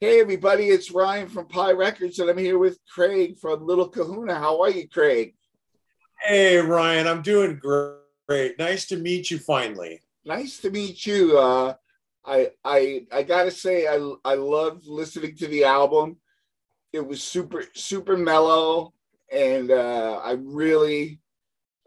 Hey, everybody, it's Ryan from Pie Records, and I'm here with Craig from Little Kahuna. How are you, Craig? Hey, Ryan, I'm doing great. Nice to meet you finally. Nice to meet you. Uh, I I I gotta say, I I loved listening to the album. It was super super mellow, and uh, I really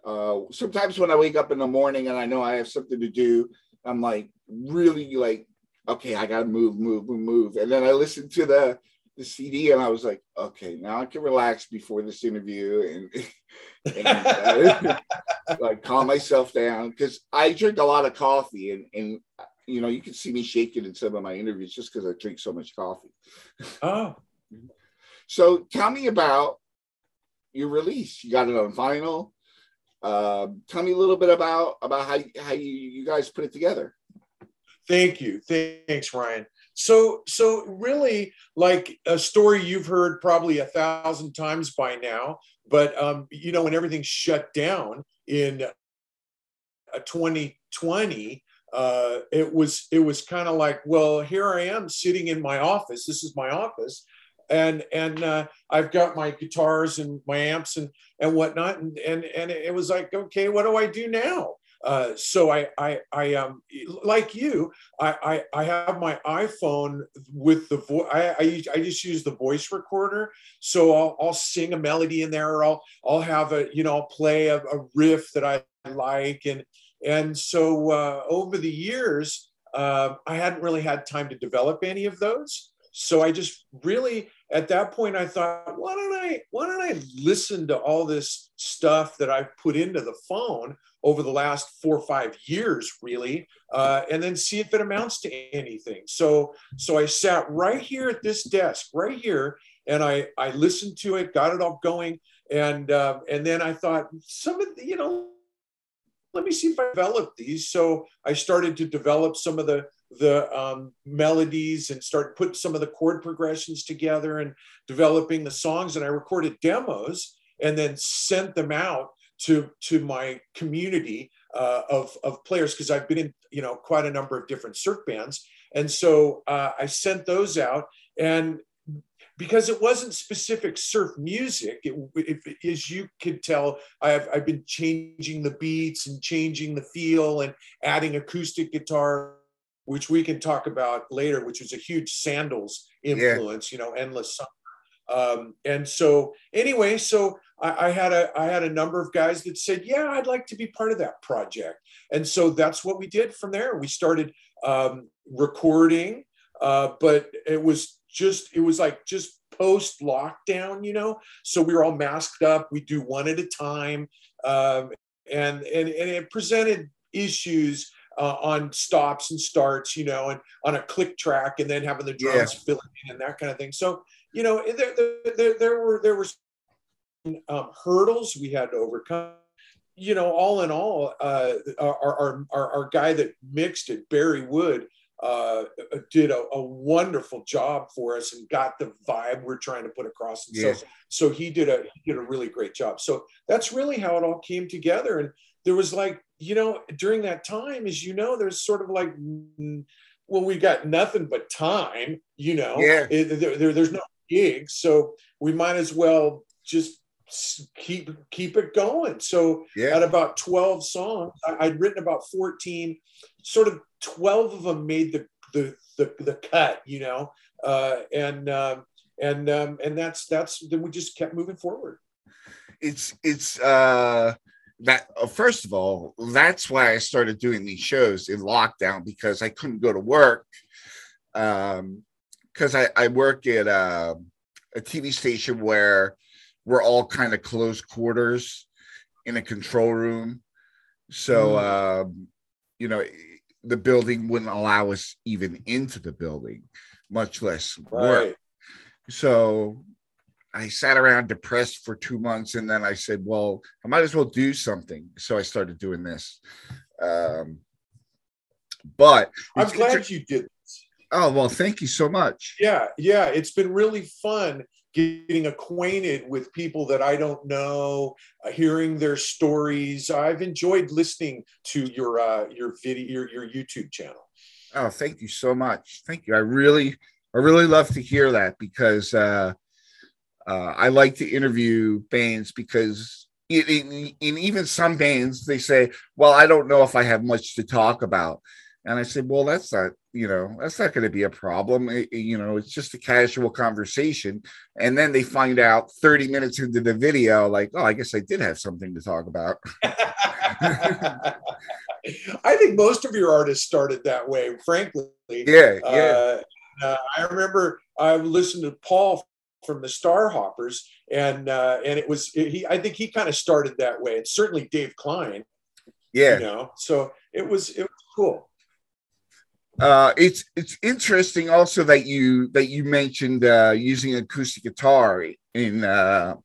uh, sometimes when I wake up in the morning and I know I have something to do, I'm like really like, okay, I gotta move, move, move, move. And then I listened to the the CD and I was like, okay, now I can relax before this interview and, and uh, like calm myself down because I drink a lot of coffee and and you know you can see me shaking in some of my interviews just because I drink so much coffee. Oh. so tell me about your release. You got it on vinyl. Uh, tell me a little bit about about how how you, you guys put it together. Thank you. Thanks, Ryan. So so really like a story you've heard probably a thousand times by now, but um, you know when everything shut down in 2020 uh, uh, it was it was kind of like well here i am sitting in my office this is my office and and uh, I've got my guitars and my amps and and whatnot, and and and it was like, okay, what do I do now? Uh, so I I I um like you, I I, I have my iPhone with the voice. I, I I just use the voice recorder, so I'll I'll sing a melody in there, or I'll I'll have a you know I'll play a, a riff that I like, and and so uh, over the years. Uh, I hadn't really had time to develop any of those. So I just really at that point I thought, why don't I why don't I listen to all this stuff that I've put into the phone over the last four or five years, really, uh, and then see if it amounts to anything. So so I sat right here at this desk, right here, and I I listened to it, got it all going, and uh, and then I thought some of the, you know let me see if I develop these. So I started to develop some of the the um, melodies and start putting some of the chord progressions together and developing the songs. And I recorded demos and then sent them out to to my community uh, of of players because I've been in you know quite a number of different surf bands. And so uh, I sent those out and because it wasn't specific surf music. It, it, as you could tell, I've, I've been changing the beats and changing the feel and adding acoustic guitar which we can talk about later, which was a huge Sandals influence, yeah. you know, endless summer. Um, and so anyway, so I, I, had a I had a number of guys that said, yeah, I'd like to be part of that project. And so that's what we did from there. We started um, recording, uh, but it was just it was like just post lockdown, you know. So we were all masked up. We do one at a time, um, and and and it presented issues uh, on stops and starts, you know, and on a click track, and then having the drums yeah. fill in and that kind of thing. So, you know, there, there, there were there were um, hurdles we had to overcome. You know, all in all, uh, our, our, our, our guy that mixed it, Barry Wood, uh, did a, a, wonderful job for us and got the vibe we're trying to put across. And yeah. so, so he did a he did a really great job. So that's really how it all came together. And there was like you know, during that time, as you know, there's sort of like, mm, well, we've got nothing but time, you know, yeah. It, there, there, there's no gigs. So we might as well just keep keep it going. So yeah. at about 12 songs, I, would written about 14, sort of 12 of them made the the the, the cut, you know, uh, and um, and um, and that's that's then we just kept moving forward. It's it's uh that uh, first of all, that's why I started doing these shows in lockdown because I couldn't go to work. Um, because I, I work at uh, a TV station where we're all kind of close quarters in a control room. So, mm. um, you know, the building wouldn't allow us even into the building, much less work. So I sat around depressed for two months, and then I said, "Well, I might as well do something." So I started doing this. Um, but I'm glad you did. This. Oh well, thank you so much. Yeah, yeah, it's been really fun getting acquainted with people that I don't know, uh, hearing their stories. I've enjoyed listening to your uh, your video, your your YouTube channel. Oh, thank you so much. Thank you. I really I really love to hear that because uh, uh, I like to interview bands because in, in, in, even some bands they say, "Well, I don't know if I have much to talk about," and I said, "Well, that's not you know that's not going to be a problem. It, you know, it's just a casual conversation." And then they find out thirty minutes into the video, like, "Oh, I guess I did have something to talk about." I think most of your artists started that way, frankly. Yeah, yeah. Uh, uh, I remember I listened to Paul from the Starhoppers, and uh, and it was he. I think he kind of started that way, and certainly Dave Klein. Yeah, you know, so it was it was cool. Uh, it's it's interesting also that you that you mentioned uh, using acoustic guitar in uh,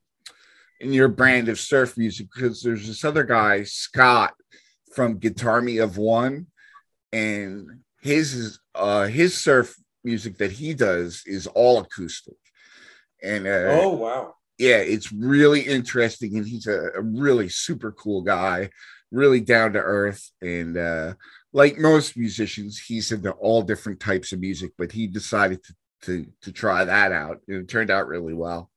in your brand of surf music because there's this other guy Scott from Guitar Me of One, and his is uh, his surf music that he does is all acoustic. And uh, oh wow, yeah, it's really interesting, and he's a, a really super cool guy, really down to earth, and uh, like most musicians, he's into all different types of music, but he decided to to to try that out, and it turned out really well.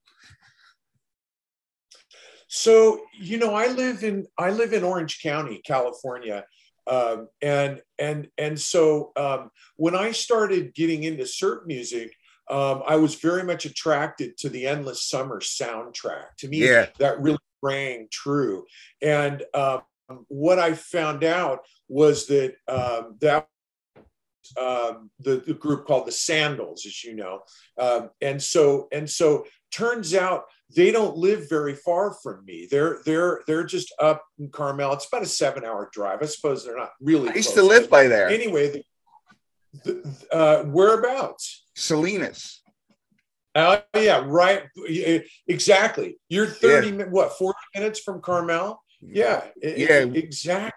So you know, I live in I live in Orange County, California, um, and and and so um, when I started getting into surf music, um, I was very much attracted to the Endless Summer soundtrack. To me, yeah. that really rang true. And um, what I found out was that um, that um, the, the group called the Sandals, as you know, um, and so and so turns out they don't live very far from me. They're they're they're just up in Carmel. It's about a seven hour drive. I suppose they're not really. I used to live by there. Anyway, the, uh, whereabouts? Salinas. Oh uh, yeah, right. Exactly. You're thirty. Yeah. What? Forty minutes from Carmel? Yeah. Yeah. exactly.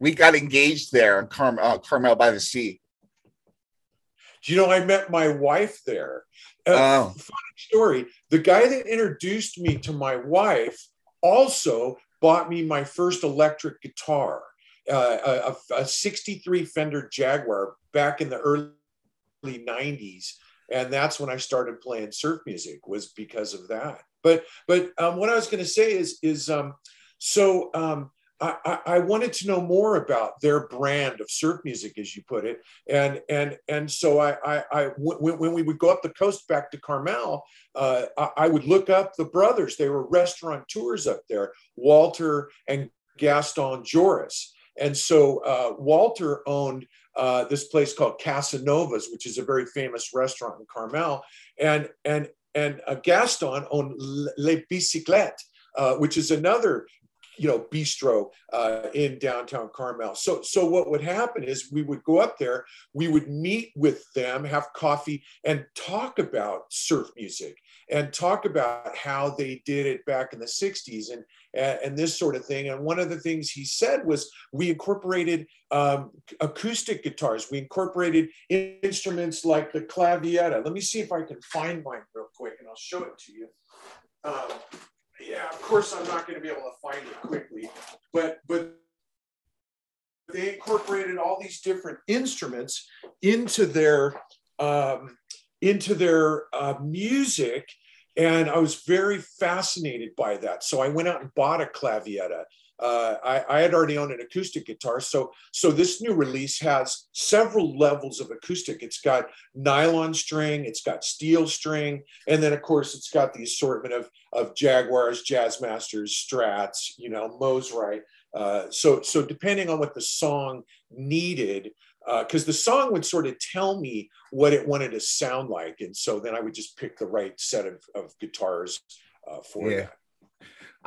We got engaged there in Carmel, uh, Carmel by the Sea. Do you know I met my wife there? Uh, oh. Funny story. The guy that introduced me to my wife also bought me my first electric guitar, uh, a, a 63 Fender Jaguar back in the early 90s. And that's when I started playing surf music was because of that. But but um, what I was going to say is is um, so um, I, I, wanted to know more about their brand of surf music, as you put it, and and and so I, I, I when, when we would go up the coast back to Carmel, uh, I, I, would look up the brothers. They were restaurateurs up there, Walter and Gaston Georis, and so uh, Walter owned uh, this place called Casanovas, which is a very famous restaurant in Carmel, and and and uh, Gaston owned Les Bicyclettes. Uh, which is another you know bistro uh, in downtown Carmel. So so what would happen is we would go up there, we would meet with them, have coffee, and talk about surf music and talk about how they did it back in the 60s and and this sort of thing. And one of the things he said was we incorporated um, acoustic guitars. We incorporated instruments like the clavietta. Let me see if I can find mine real quick, and I'll show it to you. Um, yeah, of course I'm not going to be able to find it quickly, but but they incorporated all these different instruments into their um, into their uh, music and i was very fascinated by that. So i went out and bought a clavietta uh, I, I, had already owned an acoustic guitar. So, so this new release has several levels of acoustic. It's got nylon string, it's got steel string, and then of course it's got the assortment of, of Jaguars, Jazzmasters, Strats, you know, Mosrite. Uh, so, so depending on what the song needed, because uh, the song would sort of tell me what it wanted to sound like, and so then I would just pick the right set of, of guitars uh, for yeah. that.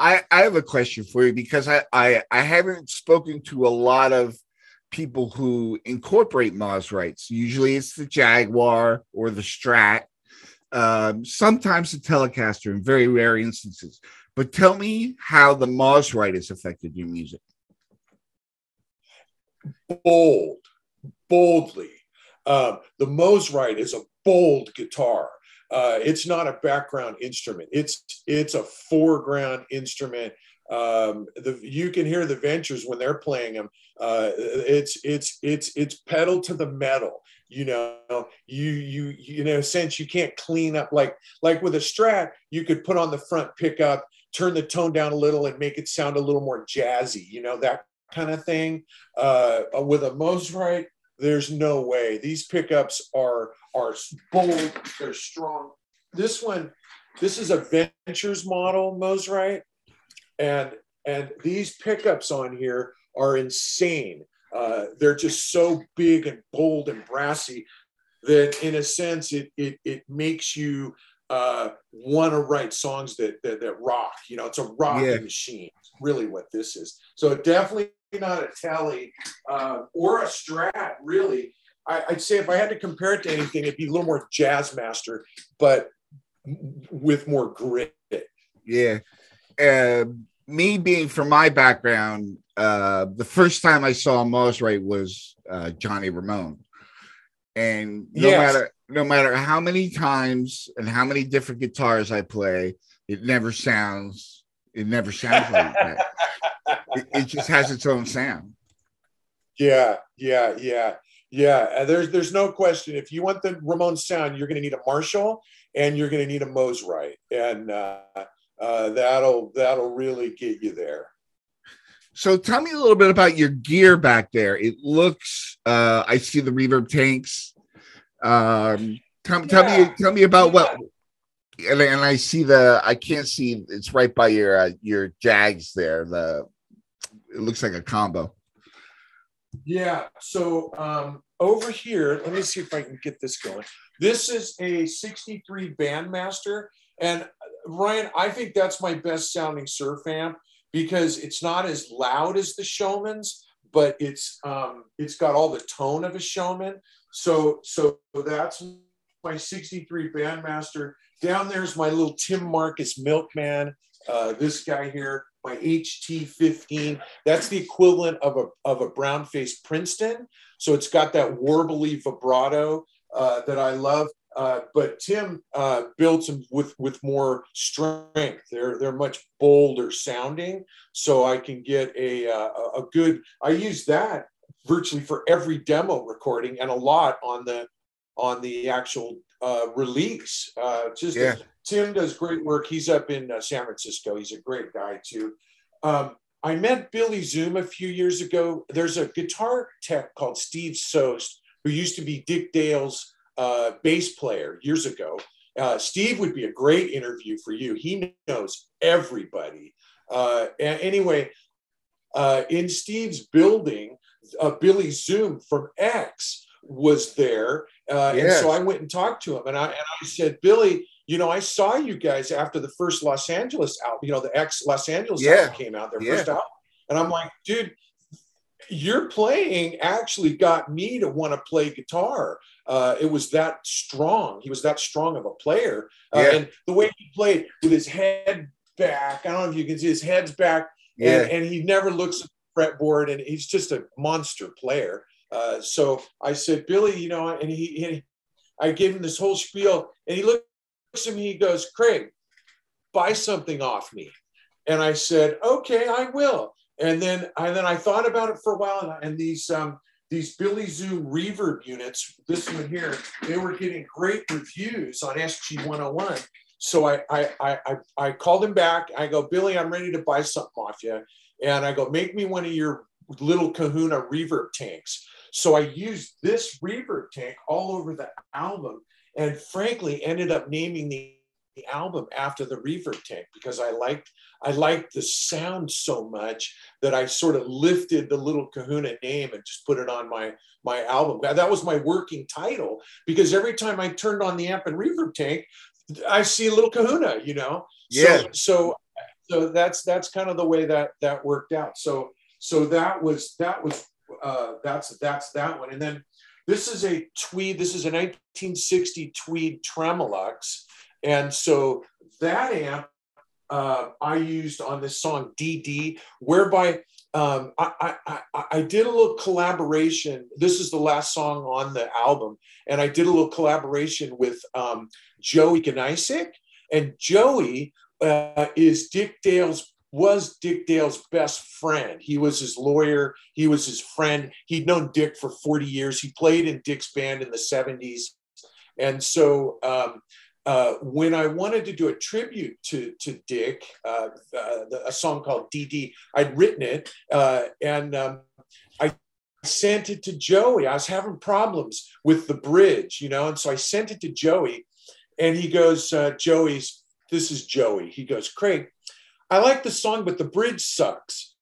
I, I have a question for you because I, I, I haven't spoken to a lot of people who incorporate Mosrites. Usually it's the Jaguar or the Strat, um, sometimes the Telecaster in very rare instances. But tell me how the Mosrite has affected your music. Bold, boldly. Um, the right is a bold guitar. Uh, it's not a background instrument. It's it's a foreground instrument. Um, the you can hear the Ventures when they're playing them. Uh, it's it's it's it's pedal to the metal. You know, you you you know, sense you can't clean up like like with a Strat, you could put on the front pickup, turn the tone down a little, and make it sound a little more jazzy. You know that kind of thing. Uh, with a Mosrite, there's no way. These pickups are are bold. They're strong. This one, this is a Ventures model Mosrite, and and these pickups on here are insane. Uh, they're just so big and bold and brassy that, in a sense, it it, it makes you uh, want to write songs that, that, that rock. You know, it's a rock yeah. machine. Really, what this is. So definitely not a Tele uh, or a Strat. Really, I, would say if I had to compare it to anything, it'd be a little more Jazzmaster, but with more grit. Yeah. Uh, me being from my background, uh, the first time I saw Mosrite was uh, Johnny Ramone, and no yes. matter no matter how many times and how many different guitars I play, it never sounds it never sounds like that. It, it, just has its own sound. Yeah, yeah, yeah, yeah. There's there's no question. If you want the Ramone sound, you're going to need a Marshall and you're going to need a Mosrite, and uh, uh, that'll that'll really get you there. So tell me a little bit about your gear back there. It looks uh, I see the reverb tanks. Um, tell, yeah. tell me tell me about yeah. what and, and I see the I can't see it's right by your uh, your Jags there. The it looks like a combo. Yeah. So um, over here, let me see if I can get this going. This is a 63 Bandmaster. And Ryan, I think that's my best sounding surf amp because it's not as loud as the Showman's, but it's um, it's got all the tone of a Showman. So so that's my 63 Bandmaster. Down there's my little Tim Marcus Milkman. Uh, this guy here, my HT15. That's the equivalent of a of a brown faced Princeton. So it's got that warbly vibrato uh, that I love. Uh, but Tim uh, builds them with with more strength. They're they're much bolder sounding, so I can get a uh, a good. I use that virtually for every demo recording and a lot on the on the actual uh, release. Uh, just yeah. Tim does great work. He's up in uh, San Francisco. He's a great guy too. Um, I met Billy Zoom a few years ago. There's a guitar tech called Steve Soest who used to be Dick Dale's uh, bass player years ago. Uh, Steve would be a great interview for you. He knows everybody. Uh, anyway, uh, in Steve's building, uh, Billy Zoom from X was there. Uh, yes. And so I went and talked to him and I, and I said, Billy, you know, I saw you guys after the first Los Angeles album, you know, the X Los Angeles yeah. album came out, their yeah. first album. And I'm like, dude, your playing actually got me to want to play guitar. Uh, it was that strong. He was that strong of a player. Uh, yeah. And the way he played with his head back, I don't know if you can see his head's back, yeah. and, and he never looks at the fretboard, and he's just a monster player. Uh, so I said, Billy, you know, and he, he, I gave him this whole spiel, and he looks at me, he goes, Craig, buy something off me. And I said, okay, I will. And then, and then I thought about it for a while, and, and these um, these Billy Zoom reverb units, this one here, they were getting great reviews on SG 101. So I, I, I, I called him back. I go, Billy, I'm ready to buy something off you. And I go, make me one of your little kahuna reverb tanks. So I used this reverb tank all over the album and frankly ended up naming the the album after the reverb tank because I liked I liked the sound so much that I sort of lifted the little Kahuna name and just put it on my my album. That was my working title because every time I turned on the amp and reverb tank, I see a little Kahuna, you know. Yeah. So so, so that's that's kind of the way that that worked out. So so that was that was uh, that's that's that one. And then this is a Tweed. This is a 1960 Tweed Tremolux and so that amp uh, I used on this song DD, whereby um, I, I, I, did a little collaboration. This is the last song on the album, and I did a little collaboration with um, Joey Ganisic. And Joey uh, is Dick Dale's was Dick Dale's best friend. He was his lawyer. He was his friend. He'd known Dick for 40 years. He played in Dick's band in the 70s. And so um, uh, when I wanted to do a tribute to, to Dick, uh, uh, a song called DD, I'd written it uh, and um, I sent it to Joey. I was having problems with the bridge, you know, and so I sent it to Joey and he goes, uh, Joey's, this is Joey. He goes, Craig, I like the song, but the bridge sucks.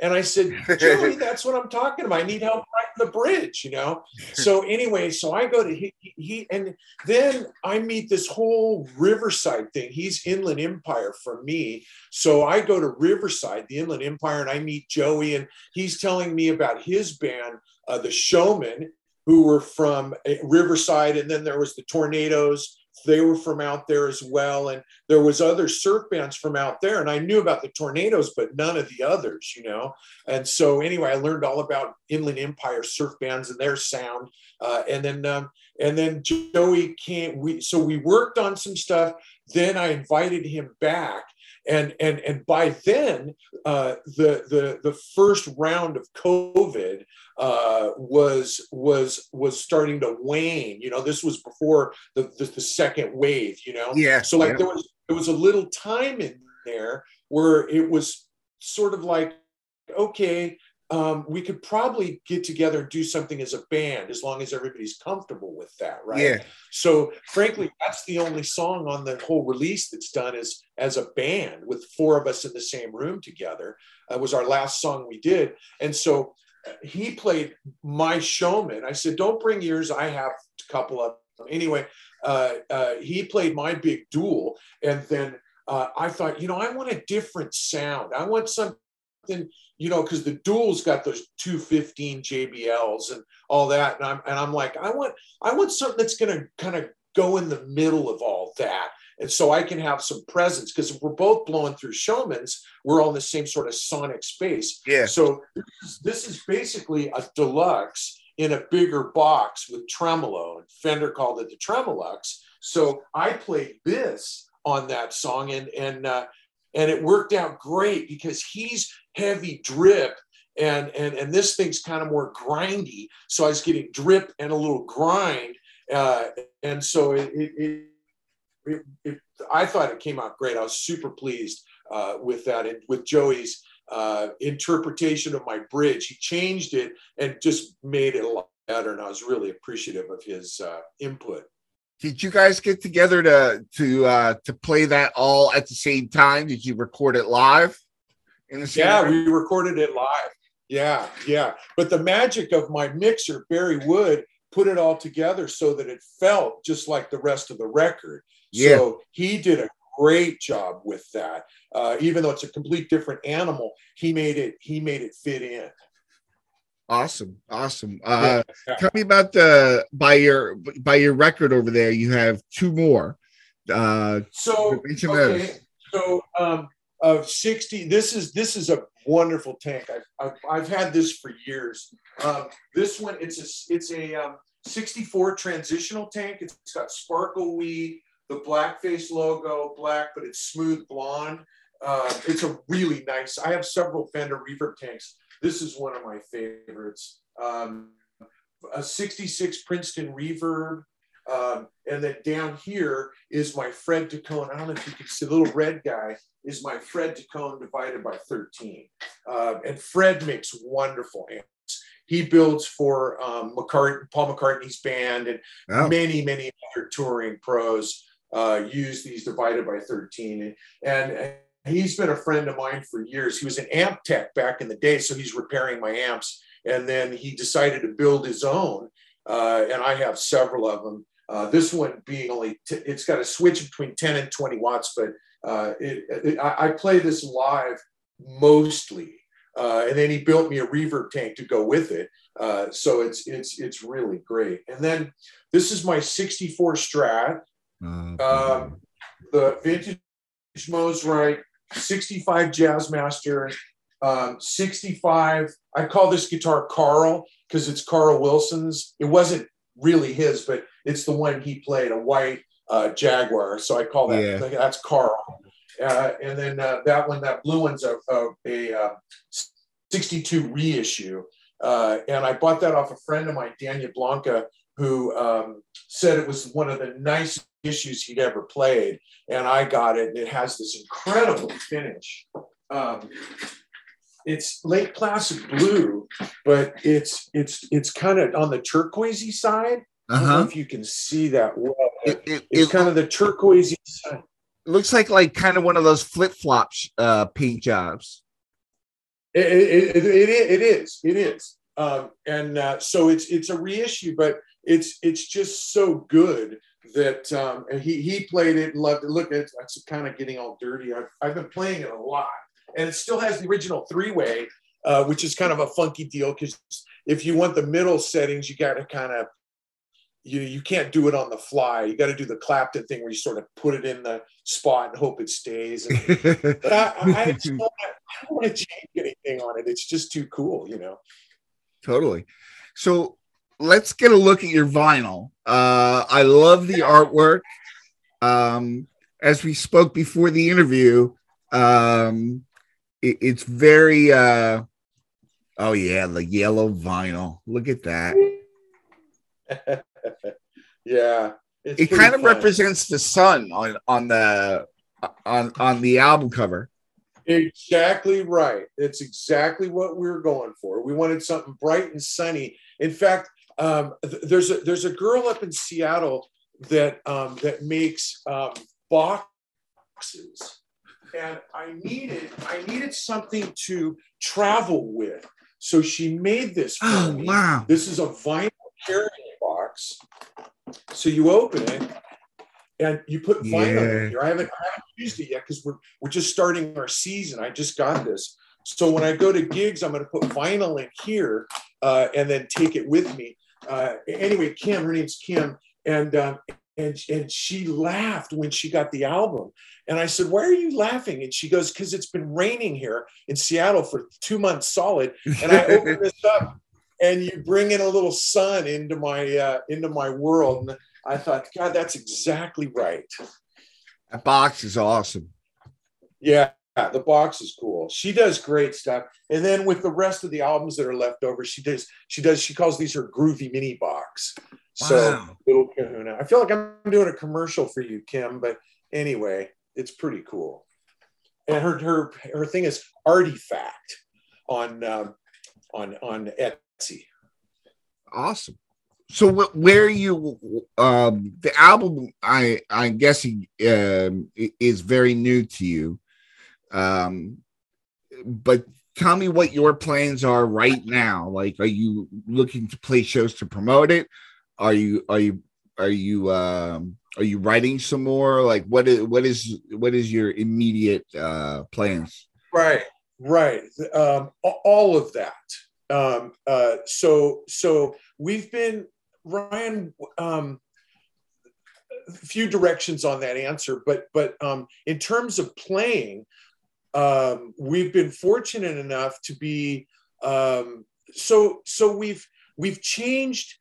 And I said, Joey, that's what I'm talking about. I need help writing the bridge, you know? So anyway, so I go to he, he, and then I meet this whole Riverside thing. He's Inland Empire for me. So I go to Riverside, the Inland Empire, and I meet Joey, and he's telling me about his band, uh, the Showmen, who were from uh, Riverside, and then there was the Tornadoes, they were from out there as well. And there was other surf bands from out there and i knew about the tornadoes but none of the others you know? And so anyway i learned all about inland empire surf bands and their sound. Uh, and then um, and then joey came we so we worked on some stuff. Then i invited him back and and and by then uh, the the the first round of COVID uh, was was was starting to wane. You know, this was before the the, the second wave. You know, yeah. So like yeah. there was there was a little time in there where it was sort of like okay um, we could probably get together and do something as a band as long as everybody's comfortable with that, right? Yeah. So, frankly, that's the only song on the whole release that's done as as a band with four of us in the same room together. It was our last song we did, and so uh, he played my showman. I said, "Don't bring yours. I have a couple of them." Anyway, uh, uh, he played my big Dual, and then uh, I thought, you know, I want a different sound. I want something you know, because the Dual's got those 215 JBLs and all that. And I'm and I'm like, I want I want something that's gonna kind of go in the middle of all that. And so I can have some presence because if we're both blowing through showmans, we're all in the same sort of sonic space. Yeah. So this is, this is basically a deluxe in a bigger box with tremolo. And Fender called it the Tremolux. So I played this on that song and and uh, and it worked out great because he's heavy drip and and and this thing's kind of more grindy. So i was getting drip and a little grind uh, and so it, it, it, it, i thought it came out great. I was super pleased uh, with that and with joey's uh, interpretation of my bridge. He changed it and just made it a lot better and i was really appreciative of his uh, input did you guys get together to to uh to play that all at the same time? Did you record it live yeah room? we recorded it live. Yeah yeah. But the magic of my mixer barry wood put it all together so that it felt just like the rest of the record. Yeah. so he did a great job with that. Uh, even though it's a complete different animal he made it he made it fit in Awesome, awesome. Uh, yeah. Tell me about the by your by your record over there. You have two more. Uh, so okay, so um, of sixty. This is this is a wonderful tank. I've I've, I've had this for years. Um, this one it's a it's a um, 64 transitional tank. It's got sparkle weed, the blackface logo, black, but it's smooth blonde. Uh, it's a really nice. I have several Fender reverb tanks this is one of my favorites. Um, a 66 Princeton reverb. Um, and then down here is my Fred Taccone. I don't know if you can see the little red guy is my Fred Taccone divided by 13. Uh, and Fred makes wonderful amps. He builds for um, McCart- Paul McCartney's band and oh. many, many other touring pros uh, use these divided by 13. And, and he's been a friend of mine for years. He was an amp tech back in the day, so he's repairing my amps. And then he decided to build his own, uh, and I have several of them. Uh, this one being only, t- it's got a switch between 10 and 20 watts, but uh, it, it, I, I, play this live mostly. Uh, and then he built me a reverb tank to go with it. Uh, so it's it's it's really great. And then this is my 64 Strat, um, the vintage Mosrite 65 Jazzmaster, um, 65. I call this guitar Carl because it's Carl Wilson's. It wasn't really his, but it's the one he played, a white uh, Jaguar. So I call that yeah. that's Carl. uh, and then uh, that one, that blue one's a, a, a uh, 62 reissue. Uh, and I bought that off a friend of mine, Daniel Blanca, who um, said it was one of the nicest issues he'd ever played. And I got it, and it has this incredible finish. Um, it's Lake Placid blue, but it's it's it's kind of on the turquoisey side. I don't know Uh-huh. if you can see that well. It, it, It's it kind of the turquoisey side. looks like like kind of one of those flip flops uh, paint jobs. It, it, it, it, it is. It is. Um, and uh, so it's it's a reissue, but it's it's just so good that um, and he he played it and loved it. Look, it's, it's kind of getting all dirty. I've, I've been playing it a lot, and it still has the original three way, uh, which is kind of a funky deal because if you want the middle settings, you got to kind of you you can't do it on the fly. You got to do the Clapton thing where you sort of put it in the spot and hope it stays. And, but I, I, I don't want to change anything on it. It's just too cool, you know. totally. So let's get a look at your vinyl. Uh, I love the artwork. Um, as we spoke before the interview, um, it- it's very. Uh, oh yeah, the yellow vinyl. Look at that. yeah, it's It kind of fun. represents the sun on on the on on the album cover. Exactly right. It's exactly what we were going for. We wanted something bright and sunny. In fact, um, th- there's a there's a girl up in Seattle that um, that makes um, boxes, and I needed I needed something to travel with. So she made this for Oh me. wow! This is a vinyl carrying box. So you open it and you put vinyl Yeah. in here. I haven't, I haven't used it yet because we're we're just starting our season. I just got this. So when I go to gigs, I'm going to put vinyl in here uh, and then take it with me. Uh, anyway, Kim, her name's Kim, and um, and and she laughed when she got the album. And I said, "Why are you laughing?" And she goes, "Because it's been raining here in Seattle for two months solid." and I open this up, and you bring in a little sun into my uh, into my world. And I thought, God, that's exactly right. that box is awesome. Yeah, the box is cool. She does great stuff. And then with the rest of the albums that are left over, she does she does she calls these her groovy mini box. So Wow. little Kahuna. I feel like I'm doing a commercial for you, Kim, but anyway, it's pretty cool. And her her her thing is artifact on um, on on Etsy. awesome so wh- where you um the album i i'm guessing um is very new to you um but tell me what your plans are right now like are you looking to play shows to promote it are you are you are you um are you writing some more like what is what is what is your immediate uh plans Right, right. Um, all of that. Um, uh, so, so we've been Ryan. Um, a few directions on that answer, but but um, in terms of playing, um, we've been fortunate enough to be um, so so we've we've changed.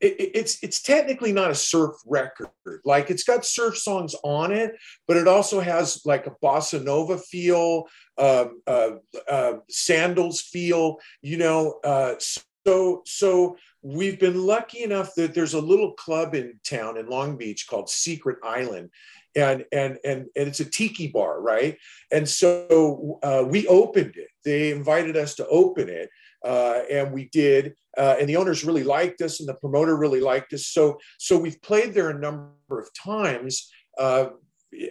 It, it- it's it's technically not a surf record. Like it's got surf songs on it, but it also has like a bossa nova feel, um, uh, uh, sandals feel. You know, uh, so so we've been lucky enough that there's a little club in town in Long Beach called Secret Island. And, and and and it's a tiki bar, right? And so uh, we opened it. They invited us to open it, uh, and we did. Uh, and the owners really liked us, and the promoter really liked us. So so we've played there a number of times. Uh,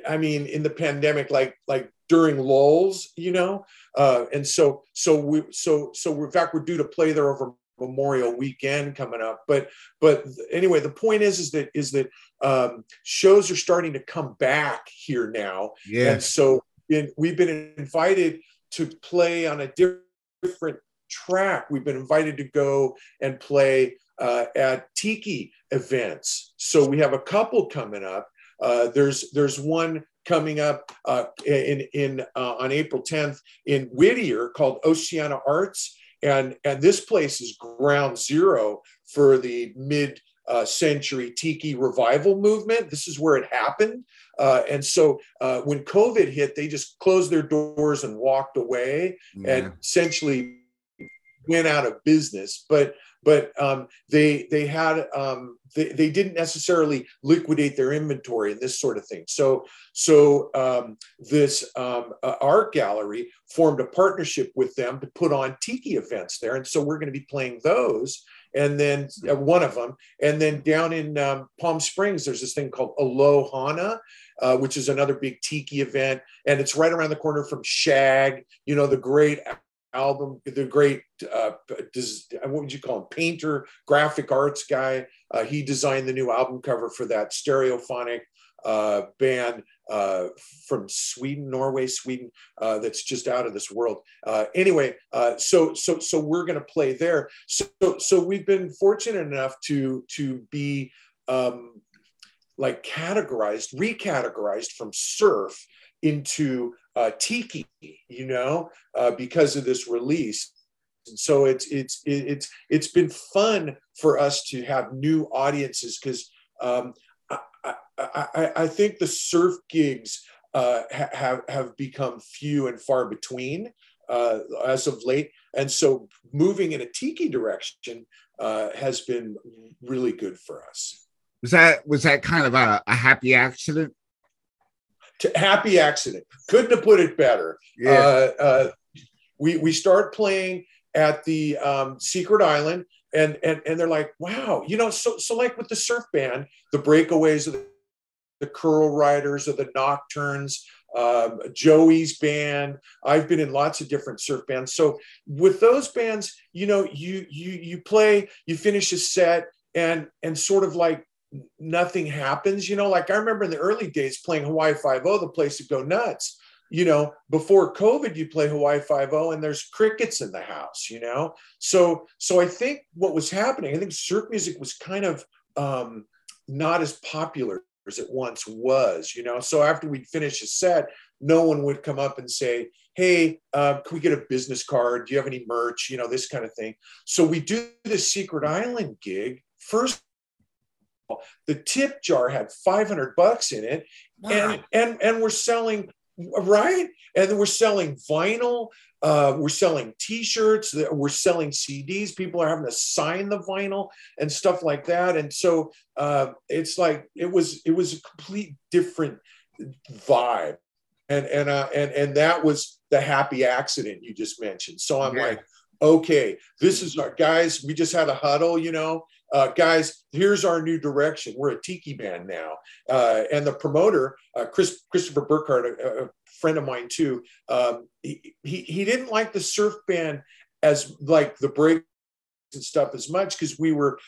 I mean, in the pandemic, like like during lulls, you know. Uh, and so so we so so in fact we're due to play there over Memorial Weekend coming up. But but anyway, the point is is that is that um, shows are starting to come back here now. yeah And so in, we've been invited to play on a different track. We've been invited to go and play uh, at tiki events. So we have a couple coming up. Uh, there's there's one coming up uh, in in uh, on April 10th in Whittier called Oceanic Arts, and and this place is ground zero for the mid uh, century tiki revival movement. This is where it happened. Uh, and so uh, when COVID hit, they just closed their doors and walked away yeah. and essentially went out of business. But but um, they they had um, they, they didn't necessarily liquidate their inventory and this sort of thing. So so um, this um, uh, art gallery formed a partnership with them to put on tiki events there, and so we're going to be playing those. And then uh, one of them, and then down in um, Palm Springs, there's this thing called Alohana, uh, which is another big tiki event, and it's right around the corner from Shag. You know the great album, the great, uh, what would you call him, painter, graphic arts guy. Uh, he designed the new album cover for that stereophonic uh, band uh, from Sweden, Norway, Sweden, uh, that's just out of this world. Uh, anyway, uh, so so so we're going to play there. So so we've been fortunate enough to to be um, like categorized, recategorized from surf into uh, tiki, you know, uh, because of this release. And so it's it's it's it's been fun for us to have new audiences because um, I, I, I, think the surf gigs uh, have have become few and far between uh, as of late, and so moving in a tiki direction uh, has been really good for us. Was that was that kind of a, a happy accident? Happy accident. Couldn't have put it better. Yeah. Uh, uh, we we start playing at the um, Secret Island, and and and they're like, wow, you know, so so like with the surf band, the Breakaways, of the, the Curl Riders, or the Nocturnes. Um, Joey's band. I've been in lots of different surf bands. So with those bands, you know, you you you play, you finish a set, and and sort of like nothing happens. You know, like I remember in the early days playing Hawaii Five O, the place would go nuts. You know, before COVID, you play Hawaii Five O, and there's crickets in the house. You know, so so I think what was happening, I think surf music was kind of um, not as popular as it once was. You know, so after we'd finish a set, no one would come up and say, hey uh, can we get a business card do you have any merch you know this kind of thing so we do this secret island gig first the tip jar had 500 bucks in it, wow. and and and we're selling right, and we're selling vinyl. Uh, we're selling T-shirts. We're selling CDs. People are having to sign the vinyl and stuff like that. And so uh, it's like it was it was a complete different vibe, and and uh, and and that was the happy accident you just mentioned. So I'm yeah. like, okay, this is our guys. We just had a huddle, you know, uh, guys, here's our new direction. We're a tiki band now. Uh, and the promoter, uh, Chris, Christopher Burkhardt, a, a, friend of mine too, um, he, he, he didn't like the surf band as like the break and stuff as much because we were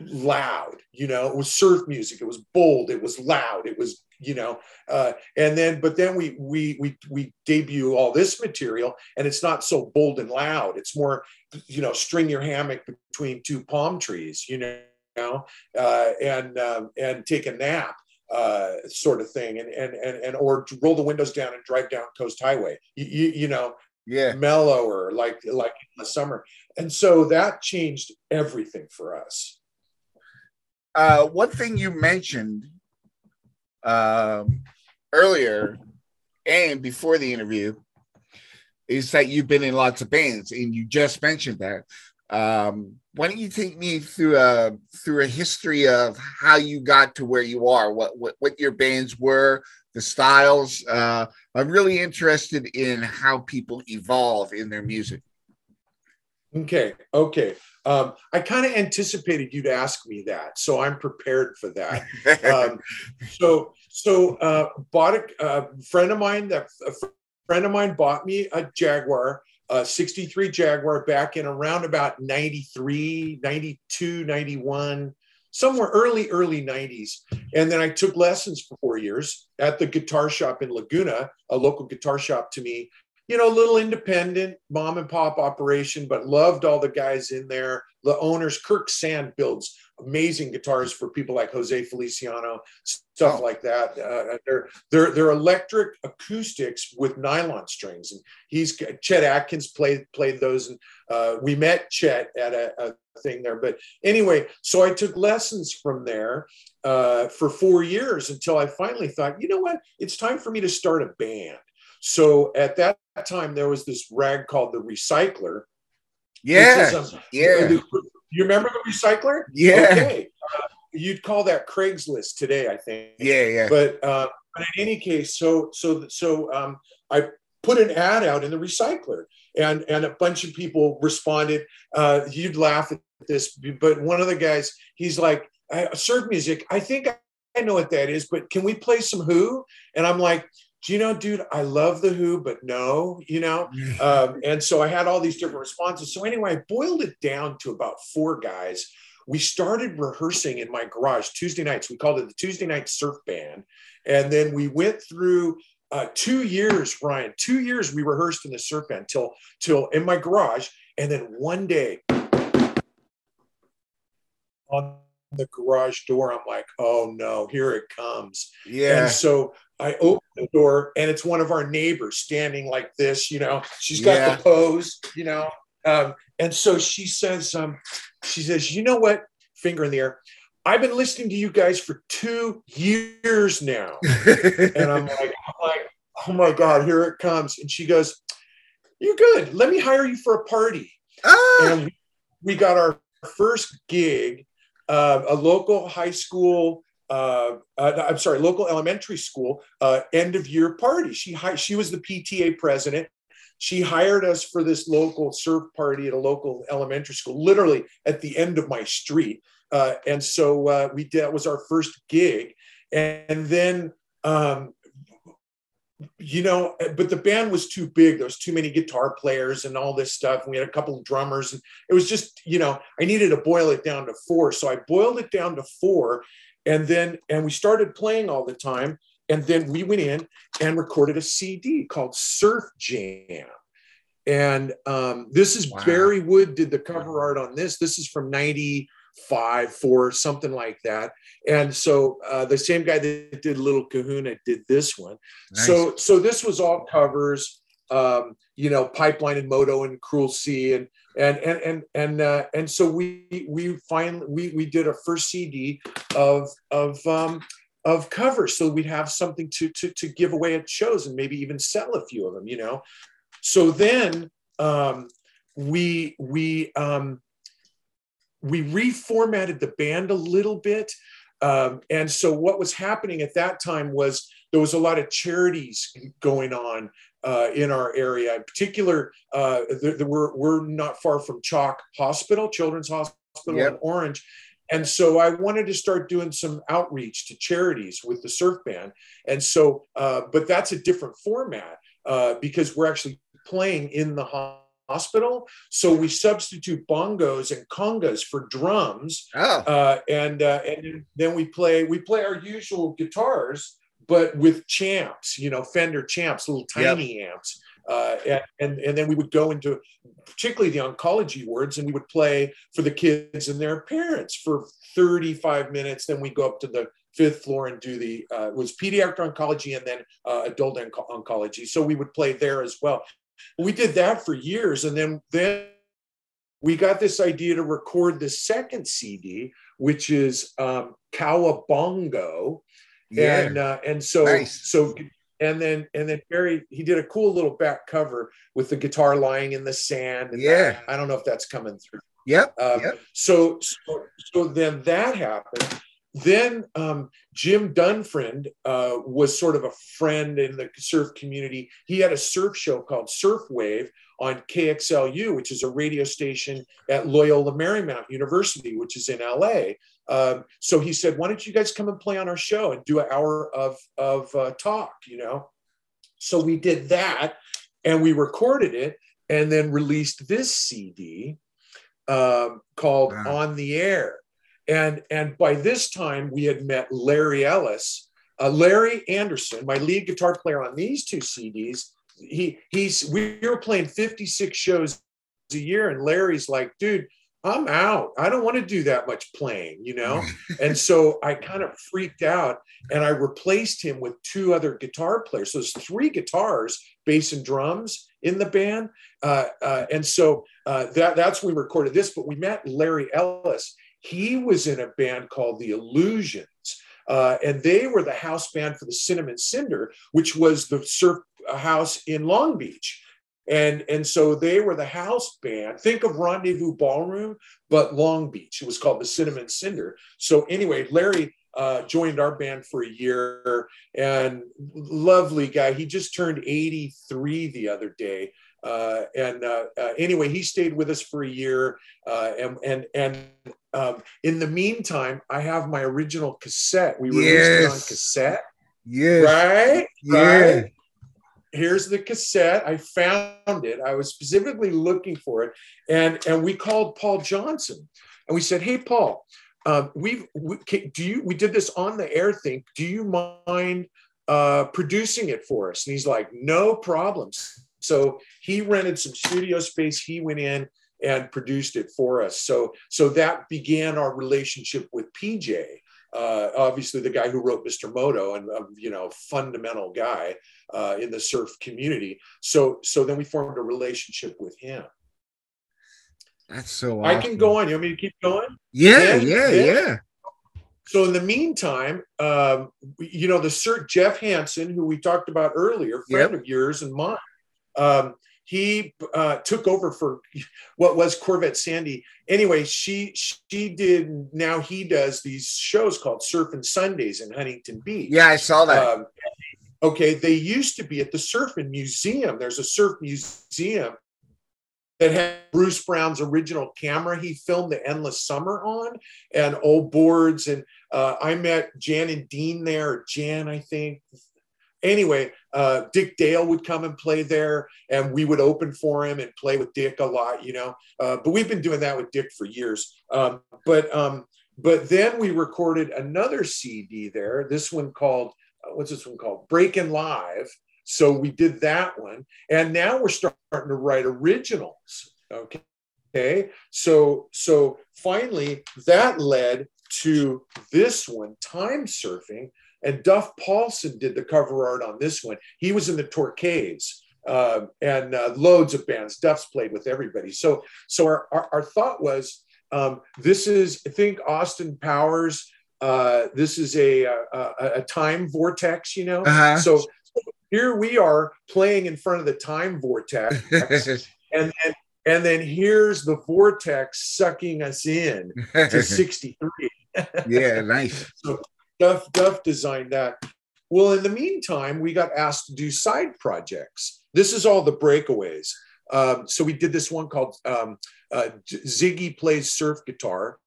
loud, you know, it was surf music. It was bold. It was loud. It was, you know, uh, and then, but then we, we, we, we debut all this material and it's not so bold and loud. It's more, you know, string your hammock between two palm trees, you know, uh, and, um, and take a nap uh, sort of thing and, and, and, and, or roll the windows down and drive down coast highway, you, you, you know, yeah. mellower like like in the summer. And so that changed everything for us. Uh, one thing you mentioned um, earlier and before the interview is that you've been in lots of bands and you just mentioned that um, why don't you take me through a through a history of how you got to where you are what what, what your bands were the styles. Uh, I'm really interested in how people evolve in their music. Okay, okay. Um, I kind of anticipated you'd ask me that, so I'm prepared for that. um, so, so uh, bought a, a, friend of mine that a friend of mine bought me a Jaguar, a 63 Jaguar back in around about 93, 92, 91 somewhere early, early 90s. And then I took lessons for four years at the guitar shop in Laguna, a local guitar shop to me. You know, little independent mom and pop operation, but loved all the guys in there. The owners, Kirk Sand builds amazing guitars for people like Jose Feliciano, stuff oh. like that. Uh, they're they're they're electric acoustics with nylon strings, and he's Chet Atkins played played those, and uh, we met Chet at a, a, thing there. But anyway, so I took lessons from there uh, for four years until I finally thought, you know what, it's time for me to start a band. So at that time, there was this rag called the Recycler. Yeah, um, yeah. You remember the Recycler? Yeah. Okay. Uh, you'd call that Craigslist today, I think. Yeah, yeah. But, uh, but in any case, so so so um, I put an ad out in the Recycler, and and a bunch of people responded. Uh, you'd laugh at this, but one of the guys, he's like, "I "Surf music. I think I know what that is, but can we play some Who?" And I'm like, do you know, dude, I love the Who, but no, you know? um, and so I had all these different responses. So anyway, I boiled it down to about four guys. We started rehearsing in my garage Tuesday nights. We called it the Tuesday Night Surf Band. And then we went through uh, two years, Ryan, two years we rehearsed in the surf band till, till in my garage. And then one day on the garage door, I'm like, oh no, here it comes. Yeah. And so I open the door and it's one of our neighbors standing like this, you know, she's got yeah. the pose, you know. Um, and so she says, um, she says, you know what, finger in the air. I've been listening to you guys for two years now. and I'm like, I'm like, oh my God, here it comes. And she goes, You're good. Let me hire you for a party. Ah. And we got our first gig, uh, a local high school uh, uh, I'm sorry, local elementary school uh, end of year party. She she was the PTA president. She hired us for this local surf party at a local elementary school, literally at the end of my street. Uh, and so uh, we did. That was our first gig, and then um, you know, but the band was too big. There was too many guitar players and all this stuff. And we had a couple of drummers, and it was just, you know, I needed to boil it down to four. So I boiled it down to four, and then and we started playing all the time and then we went in and recorded a cd called surf jam and um, this is wow. barry wood did the cover art on this this is from 95 4 something like that and so uh, the same guy that did little kahuna did this one nice. so so this was all covers um, you know, Pipeline and Moto and Cruel Sea and and and and and uh, and so we we finally we we did a first CD of of um, of covers so we'd have something to to to give away at shows and maybe even sell a few of them, you know. So then um, we we um, we reformatted the band a little bit. Um, and so what was happening at that time was there was a lot of charities going on uh, in our area. In particular, uh, the, the, we're, we're not far from CHOC Hospital, Children's Hospital yep. in Orange. And so I wanted to start doing some outreach to charities with the surf band. And so, uh, but that's a different format uh, because we're actually playing in the hospital. So we substitute bongos and congas for drums. Oh. Uh, and uh, and then we play we play our usual guitars but with champs, you know, Fender champs, little tiny yep. amps. Uh, and, and then we would go into particularly the oncology wards and we would play for the kids and their parents for 35 minutes. Then we go up to the fifth floor and do the uh, was pediatric oncology and then uh, adult oncology. So we would play there as well. We did that for years, and then then we got this idea to record the second CD, which is um, Cowabongo, yeah. and uh, and so nice. so and then and then Barry he did a cool little back cover with the guitar lying in the sand. yeah, that, I don't know if that's coming through. Yep. Um, yep. So, so so then that happened. Then um, Jim Dunfriend uh, was sort of a friend in the surf community. He had a surf show called Surf Wave on KXLU, which is a radio station at Loyola Marymount University, which is in LA. Um, so he said, "Why don't you guys come and play on our show and do an hour of of uh, talk?" You know. So we did that, and we recorded it, and then released this CD um, called wow. "On the Air." And and by this time, we had met Larry Ellis, uh, Larry Anderson, my lead guitar player on these two CDs. he he's we were playing 56 shows a year, and Larry's like, dude, I'm out. I don't want to do that much playing, you know? and so I kind of freaked out and I replaced him with two other guitar players. So there's three guitars, bass and drums in the band. Uh, uh, and so uh, that, that's when we recorded this, but we met Larry Ellis. He was in a band called The Illusions. Uh, and they were the house band for the Cinnamon Cinder, which was the surf house in Long Beach. And, and so they were the house band. Think of Rendezvous Ballroom, but Long Beach. It was called the Cinnamon Cinder. So anyway, Larry uh, joined our band for a year and lovely guy. He just turned 83 the other day. Uh, and uh, uh anyway, he stayed with us for a year. Uh, and and, and um, in the meantime, I have my original cassette. We released yes. it on cassette. Yes. Right? Yeah. Right here's the cassette. I found it. I was specifically looking for it. And, and we called Paul Johnson and we said, Hey, Paul, um, we've, we, do you, we did this on the air thing. Do you mind uh, producing it for us? And he's like, no problems. So he rented some studio space. He went in and produced it for us. So, so that began our relationship with PJ. Uh, obviously, the guy who wrote Mr. Moto and a you know fundamental guy uh, in the surf community. So so then we formed a relationship with him. That's so. Awesome. I can go on. You want me to keep going? Yeah, yeah, then, yeah. So in the meantime, um, you know the Sir Jeff Hansen, who we talked about earlier, friend yep. of yours and mine. Um, he uh, took over for what was Corvette Sandy. Anyway, she she did. Now he does these shows called Surfing Sundays in Huntington Beach. Yeah, I saw that. Um, okay, they used to be at the Surfing Museum. There's a surf museum that had Bruce Brown's original camera he filmed the Endless Summer on, and old boards. And uh, I met Jan and Dean there. Jan, I think, anyway, uh, Dick Dale would come and play there, and we would open for him and play with Dick a lot, you know. Uh, but we've been doing that with Dick for years. Um, but um, but then we recorded another CD there. This one called uh, what's this one called? Breaking Live. So we did that one, and now we're starting to write originals. Okay. Okay. So so finally that led to this one, time surfing, and Duff Paulson did the cover art on this one. He was in the Torquays uh, and uh, loads of bands. Duff's played with everybody. So, so our, our, our thought was um, this is, I think, Austin Powers. Uh, this is a, a, a, time vortex, you know? Uh-huh. So, here we are playing in front of the time vortex. and, and and then here's the vortex sucking us in to 63 yeah nice so Duff Duff designed that. Well, in the meantime, we got asked to do side projects. This is all the breakaways. Um, so we did this one called um, uh, Ziggy plays surf guitar,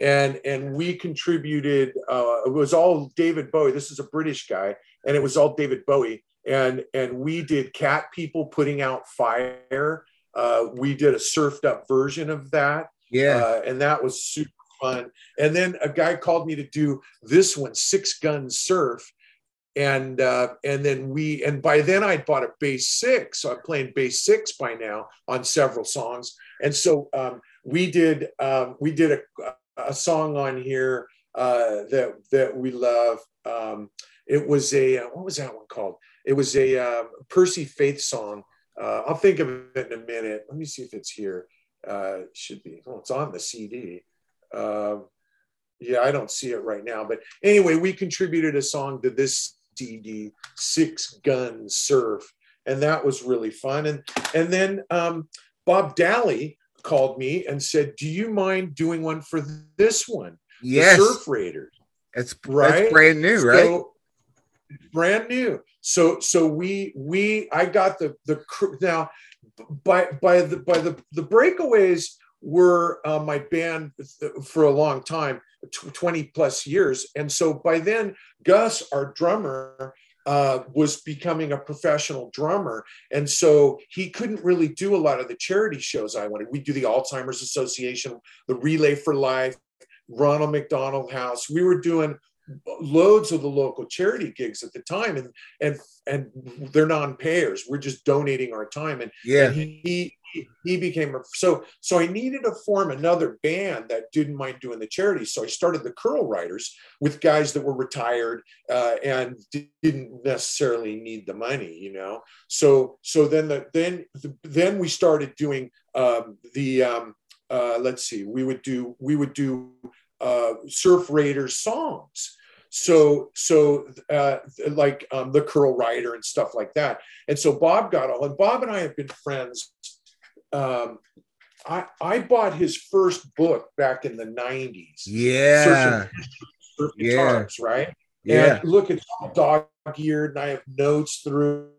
and and we contributed. Uh, it was all David Bowie. This is a British guy, and it was all David Bowie. And and we did Cat People putting out fire. Uh, we did a surfed up version of that. Yeah, uh, and that was super fun. And then a guy called me to do this one, Six Gun Surf. And uh, and then we and by then I bought a bass six, so I'm playing bass six by now on several songs. And so um, we did um, we did a, a song on here uh, that that we love. Um, it was a uh, what was that one called? It was a uh, Percy Faith song. Uh, I'll think of it in a minute. Let me see if it's here. Uh, should be. Oh, it's on the CD. Uh, yeah, I don't see it right now. But anyway, we contributed a song to this CD, Six Gun Surf, and that was really fun. And and then um, Bob Dalley called me and said, "Do you mind doing one for this one? Yes, the Surf Raiders. It's right, that's brand new, right? So, brand new. So so we we I got the the now by by the by the the breakaways were uh, my band for a long time 20 plus years. And so by then gus our drummer uh, was becoming a professional drummer. And so he couldn't really do a lot of the charity shows i wanted. We do the alzheimer's association the relay for life ronald mcdonald house. We were doing loads of the local charity gigs at the time. And and and they're non-payers. We're just donating our time. And yeah. and he he became a, so so i needed to form another band that didn't mind doing the charity. So i started the curl riders with guys that were retired uh, and didn't necessarily need the money you know? So so then the then the, then we started doing um, the um, uh, let's see we would do we would do uh, surf raiders songs. So so uh, like um, the curl rider and stuff like that. And so bob got all and bob and i have been friends um, I, I bought his first book back in the 90s yeah. Guitars, yeah. right? Yeah. and look it's all dog-eared and i have notes through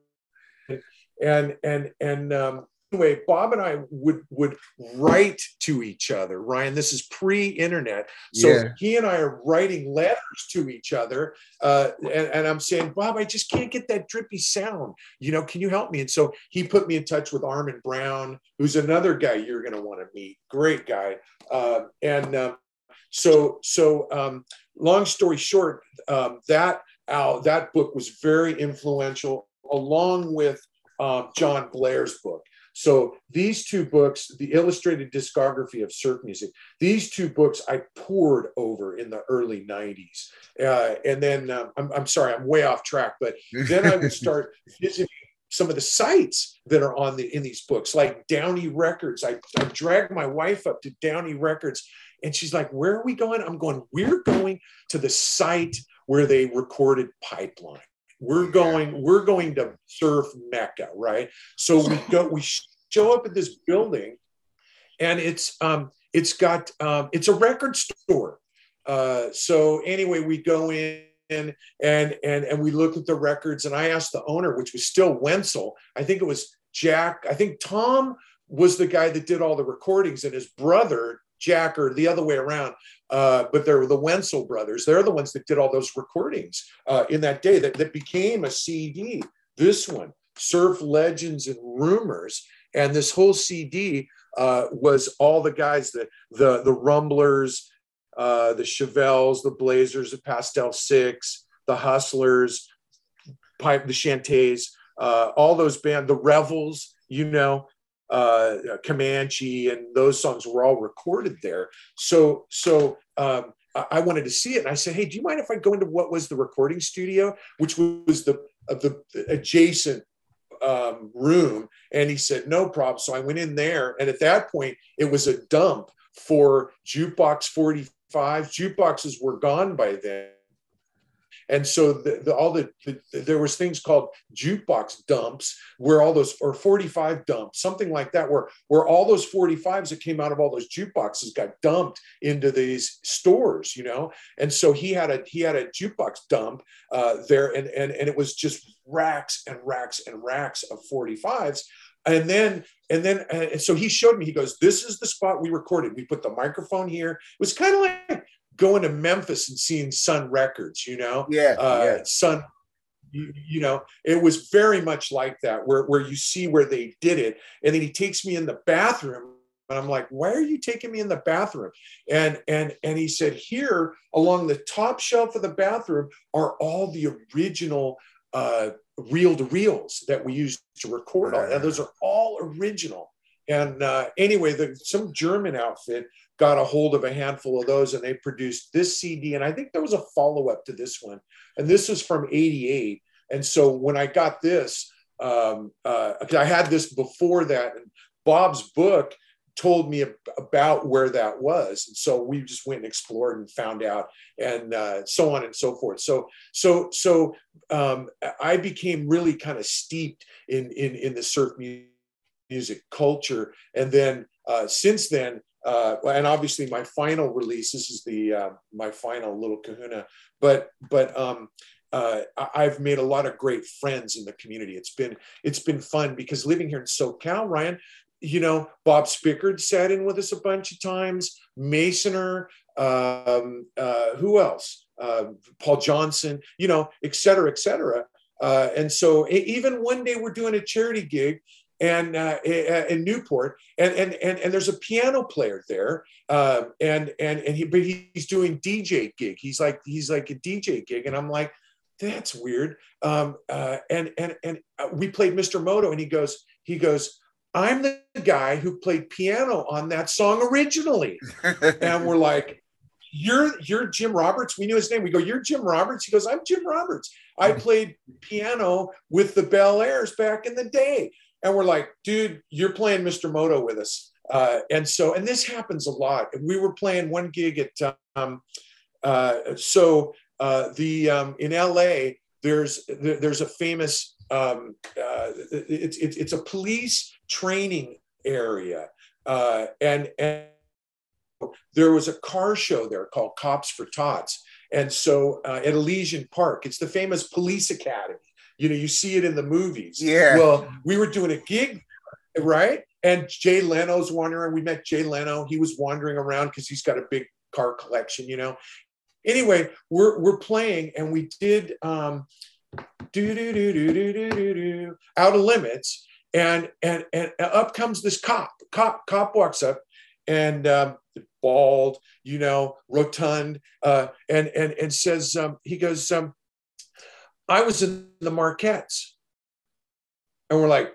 and and and um, anyway, Bob and I would would write to each other. Ryan, this is pre-internet, so Yeah. he and I are writing letters to each other, uh, and, and I'm saying, Bob, I just can't get that drippy sound. You know, can you help me? And so he put me in touch with Armin Brown, who's another guy you're going to want to meet. Great guy, uh, and um, so so. Um, long story short, um, that uh, that book was very influential, along with um, John Blair's book. So these two books, the illustrated discography of surf music, these two books I poured over in the early 90s. Uh, and then um, I'm, I'm sorry, I'm way off track, but then I would start visiting some of the sites that are on the in these books, like Downey Records. I, I dragged my wife up to Downey Records, and she's like, "Where are we going?" I'm going, "We're going to the site where they recorded Pipeline." We're going, we're going to surf Mecca, right? So we go, we show up at this building, and it's um, it's got um, it's a record store. Uh, so anyway, we go in and and and we look at the records, and I asked the owner, which was still Wenzel. I think it was Jack. I think Tom was the guy that did all the recordings, and his brother Jack, or the other way around. Uh, but they're the Wenzel brothers. They're the ones that did all those recordings uh, in that day that, that became a CD. This one, Surf Legends and Rumors. And this whole CD uh, was all the guys, the, the, the Rumblers, uh, the Chevelles, the Blazers, the Pastel Six, the Hustlers, Pipe, the Chantays, uh, all those bands, the Revels, you know, uh, Comanche, and those songs were all recorded there. So, so um, I wanted to see it, and I said, "Hey, do you mind if I go into what was the recording studio, which was the uh, the adjacent um, room?" And he said, "No problem." So I went in there, and at that point, it was a dump for jukebox 45. Jukeboxes were gone by then and so the, the, all the, the, there was things called jukebox dumps where all those or 45 dumps something like that where where all those 45s that came out of all those jukeboxes got dumped into these stores you know? And so he had a he had a jukebox dump uh, there and, and and it was just racks and racks and racks of 45s and then and then and so he showed me he goes this is the spot we recorded. We put the microphone here. It was kind of like going to Memphis and seeing Sun Records, you know, Yeah, uh, yeah. Sun, you, you know, it was very much like that, where where you see where they did it, and then he takes me in the bathroom, and I'm like, why are you taking me in the bathroom? And and and he said, here along the top shelf of the bathroom are all the original uh, reel to reels that we used to record on, and those are all original. And uh, anyway, the, some German outfit got a hold of a handful of those and they produced this CD. And I think there was a follow up to this one. And this was from 88. And so when I got this, um, uh, I had this before that, and Bob's book told me ab- about where that was. And so we just went and explored and found out and uh, so on and so forth. So, so, so um, I became really kind of steeped in, in, in the surf music culture. And then uh, since then, uh, and obviously my final release, this is the uh, my final little kahuna, but but um, uh, I've made a lot of great friends in the community. It's been it's been fun because living here in SoCal, Ryan, you know, Bob Spickard sat in with us a bunch of times, Masoner, um, uh, who else? Uh, Paul Johnson, you know, et cetera, et cetera. Uh, and so even one day we're doing a charity gig and uh, in Newport, and, and and and there's a piano player there, uh, and and and he but he's doing DJ gig. He's like he's like a DJ gig, and I'm like, that's weird. Um, uh, and and and uh, we played Mr. Moto, and he goes he goes. I'm the guy who played piano on that song originally. and we're like, you're you're Jim Roberts. We knew his name. We go, you're Jim Roberts. He goes, I'm Jim Roberts. I played piano with the Bel Airs back in the day. And we're like, dude, you're playing Mr. Moto with us. Uh, and so, and this happens a lot. We were playing one gig at, um, uh, so uh, the um, in LA, there's there's a famous um, uh, it's, it's it's a police training area, uh, and and there was a car show there called Cops for Tots. And so uh, at Elysian Park, it's the famous police academy. You know, you see it in the movies. Yeah. Well, we were doing a gig, right? And Jay Leno's wandering. We met Jay Leno. He was wandering around because he's got a big car collection, you know. Anyway, we're we're playing and we did um do do do do do do do do out of limits. And and and up comes this cop. Cop cop walks up and um, bald, you know, rotund, uh, and and and says um, he goes, um, I was in the Marketts, and we're like,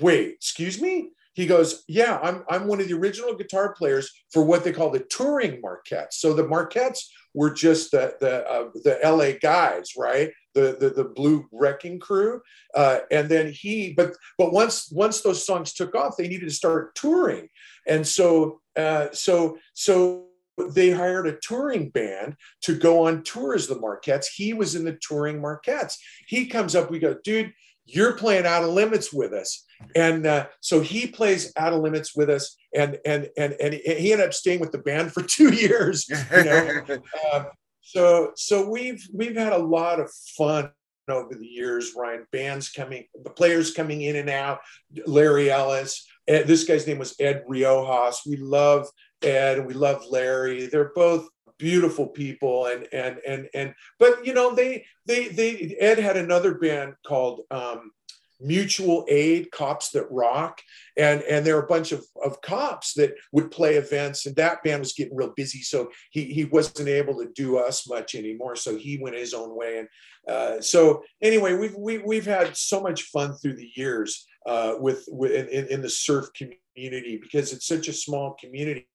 wait, excuse me. He goes, yeah, I'm I'm one of the original guitar players for what they call the touring Marketts. So the Marketts were just the the uh, the LA guys, right? The, the, the blue wrecking crew uh, and then he but but once once those songs took off they needed to start touring and so uh, so so they hired a touring band to go on tour as the Marketts. He was in the touring Marketts. He comes up, we go, dude, you're playing out of limits with us. And uh, so he plays out of limits with us. And, and, and, and he ended up staying with the band for two years, you know? uh, so, so we've, we've had a lot of fun over the years, Ryan, bands coming, the players coming in and out, Larry Ellis, Ed, this guy's name was Ed Riojas. We love and we love Larry. They're both beautiful people and and and and but you know they they they Ed had another band called um, mutual aid cops that rock and and there are a bunch of, of cops that would play events and that band was getting real busy so he he wasn't able to do us much anymore so he went his own way and uh, so anyway we've we, we've had so much fun through the years uh, with, with in, in the surf community because it's such a small community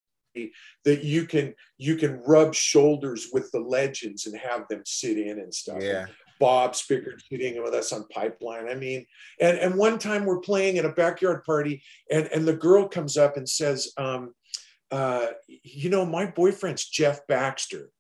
that you can you can rub shoulders with the legends and have them sit in and stuff. Yeah. Bob Spickard sitting with us on Pipeline. I mean, and and one time we're playing at a backyard party, and and the girl comes up and says, um, uh, "You know, my boyfriend's Jeff Baxter,"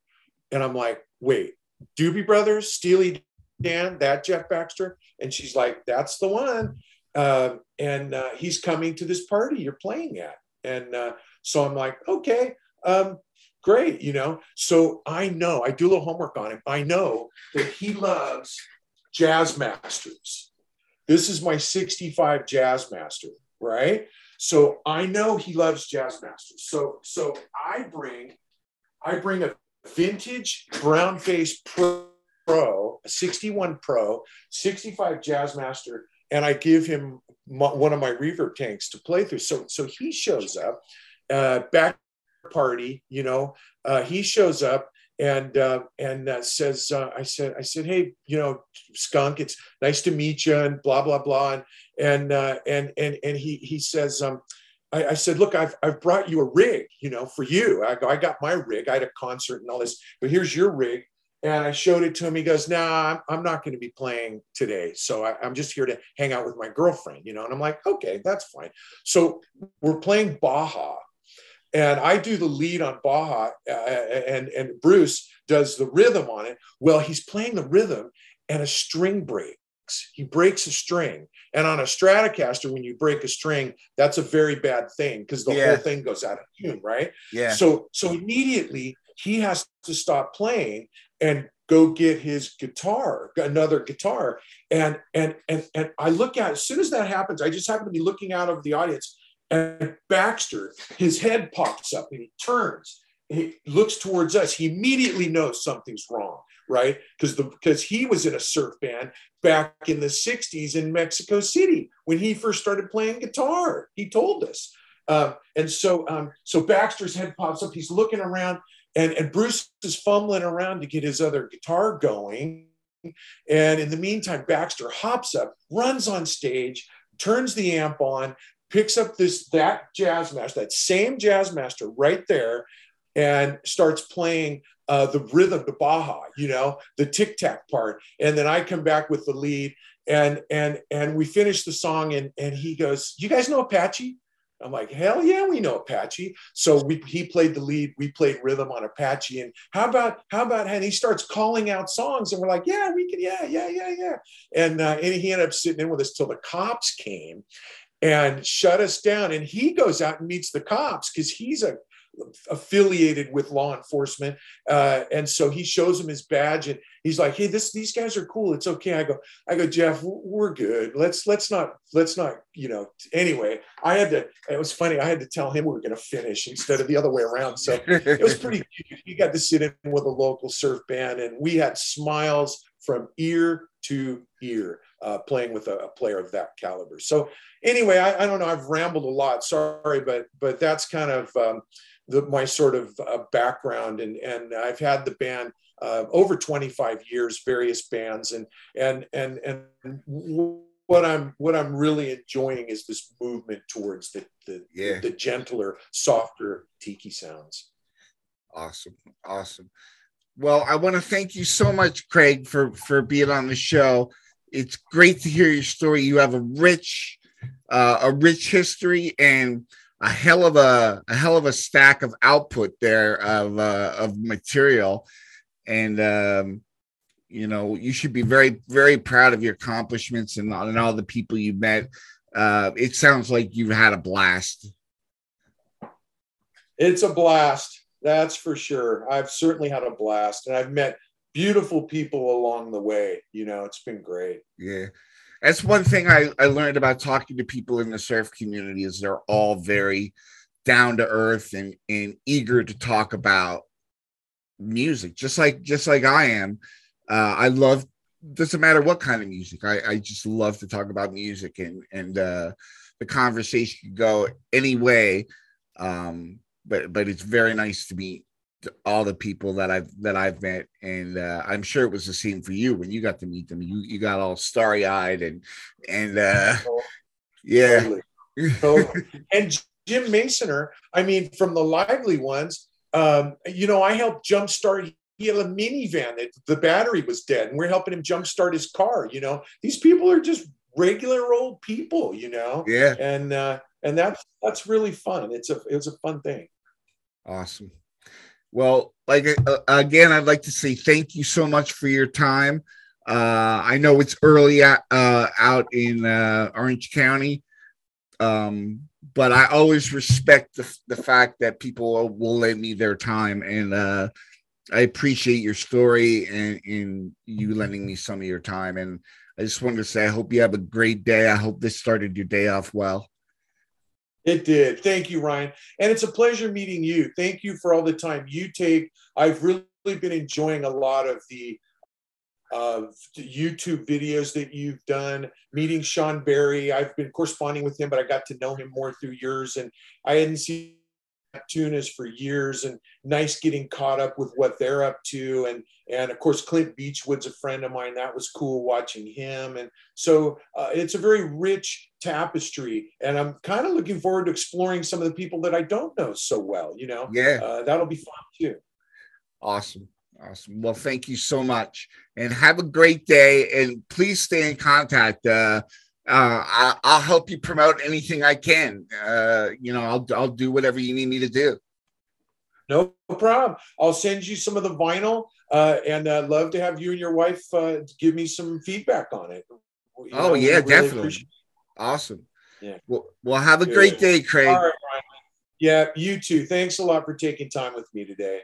and I'm like, "Wait, Doobie Brothers, Steely Dan, that Jeff Baxter?" And she's like, "That's the one." Uh, and uh, he's coming to this party you're playing at. And uh, so I'm like, okay, um, great, you know. So I know, I do a little homework on him. I know that he loves jazz masters. This is my 65 jazz master, right? So I know he loves jazz masters. So so I bring I bring a vintage brown face pro, pro 61 pro 65 jazz master and I give him one of my reverb tanks to play through. So so he shows up, uh, back party, you know, uh, he shows up and uh, and uh, says, uh, I said, I said, hey, you know, skunk, it's nice to meet you, and blah blah blah, and and uh, and and and he he says, um, I, said, look, I've I've brought you a rig, you know, for you. I, go, I got my rig. I had a concert and all this, but here's your rig. And I showed it to him. He goes, "Nah, I'm, I'm not going to be playing today. So I, am just here to hang out with my girlfriend, you know." And I'm like, "Okay, that's fine." So we're playing Baja, and I do the lead on Baja, uh, and and Bruce does the rhythm on it. Well, he's playing the rhythm, and a string breaks. He breaks a string, and on a Stratocaster, when you break a string, that's a very bad thing because the yeah. whole thing goes out of tune, right? Yeah. So so immediately he has to stop playing and go get his guitar, another guitar. And and and and I look at as soon as that happens, I just happen to be looking out of the audience, and Baxter, his head pops up and he turns. He looks towards us. He immediately knows something's wrong, right? Because the because he was in a surf band back in the 60s in Mexico City when he first started playing guitar. He told us. Um, and so um, so Baxter's head pops up, he's looking around, and, and Bruce is fumbling around to get his other guitar going. And in the meantime, Baxter hops up, runs on stage, turns the amp on, picks up this that jazz master, that same jazz master right there, and starts playing uh, the rhythm, the Baja, you know, the tic tac part. And then I come back with the lead, and and and we finish the song, and and he goes, "You guys know Apache?" I'm like, hell yeah, we know Apache. So we, he played the lead, we played rhythm on Apache. And how about, how about, and he starts calling out songs and we're like, yeah, we can, yeah, yeah, yeah, yeah. And, uh, and he ended up sitting in with us till the cops came and shut us down. And he goes out and meets the cops because he's a affiliated with law enforcement. Uh, and so he shows him his badge and he's like, Hey, this, these guys are cool. It's okay. I go, I go, Jeff, we're good. Let's, let's not, let's not, you know, anyway, I had to, it was funny. I had to tell him we were going to finish instead of the other way around. So it was pretty, he got to sit in with a local surf band and we had smiles from ear to ear uh, playing with a, a, player of that caliber. So anyway, I, I, don't know. I've rambled a lot. Sorry, but but that's kind of um, the, my sort of uh, background and and I've had the band uh, over 25 years, various bands, and and and and what I'm what I'm really enjoying is this movement towards the the, yeah. the, the gentler, softer tiki sounds. Awesome, awesome. Well, I want to thank you so much, Craig, for for being on the show. It's great to hear your story. You have a rich, uh, a rich history, and a hell of a, a hell of a stack of output there of uh, of material, and um, you know you should be very very proud of your accomplishments and, and all the people you met. Uh, it sounds like you've had a blast. It's a blast, that's for sure. I've certainly had a blast, and I've met beautiful people along the way. You know, it's been great. Yeah that's one thing I, I learned about talking to people in the surf community is they're all very down to earth and, and eager to talk about music just like just like i am uh, i love doesn't matter what kind of music i, I just love to talk about music and and uh, the conversation can go any way um, but but it's very nice to meet all the people that I've that I've met, and uh, I'm sure it was the same for you when you got to meet them. You you got all starry eyed and and uh, yeah. Totally. Totally. and Jim Masoner, I mean, from the lively ones, um, you know, I helped jumpstart. He had a minivan that the battery was dead, and we're helping him jumpstart his car. You know, these people are just regular old people. You know, yeah, and uh, and that's that's really fun. It's a it's a fun thing. Awesome. Well, like uh, again, I'd like to say thank you so much for your time. Uh, I know it's early at, uh, out in uh, Orange County, um, but I always respect the, the fact that people will lend me their time, and uh, I appreciate your story and, and you lending me some of your time. And I just wanted to say, I hope you have a great day. I hope this started your day off well. It did. Thank you, Ryan. And it's a pleasure meeting you. Thank you for all the time you take. I've really been enjoying a lot of the uh, YouTube videos that you've done, meeting Sean Berry. I've been corresponding with him, but I got to know him more through yours. And I hadn't seen Tunas for years and nice getting caught up with what they're up to. And, and of course, Clint Beachwood's a friend of mine. That was cool watching him. And so uh, it's a very rich tapestry. And I'm kind of looking forward to exploring some of the people that I don't know so well, you know? Yeah. Uh, that'll be fun too. Awesome. Awesome. Well, thank you so much and have a great day. And please stay in contact. Uh, uh, I, will help you promote anything I can. Uh, you know, I'll I'll do whatever you need me to do. No problem. I'll send you some of the vinyl, uh, and I'd love to have you and your wife uh, give me some feedback on it. You oh know, yeah, really definitely. Awesome. Yeah. Well, well, have a Good. great day, Craig. All right, Ryan. Yeah, you too. Thanks a lot for taking time with me today.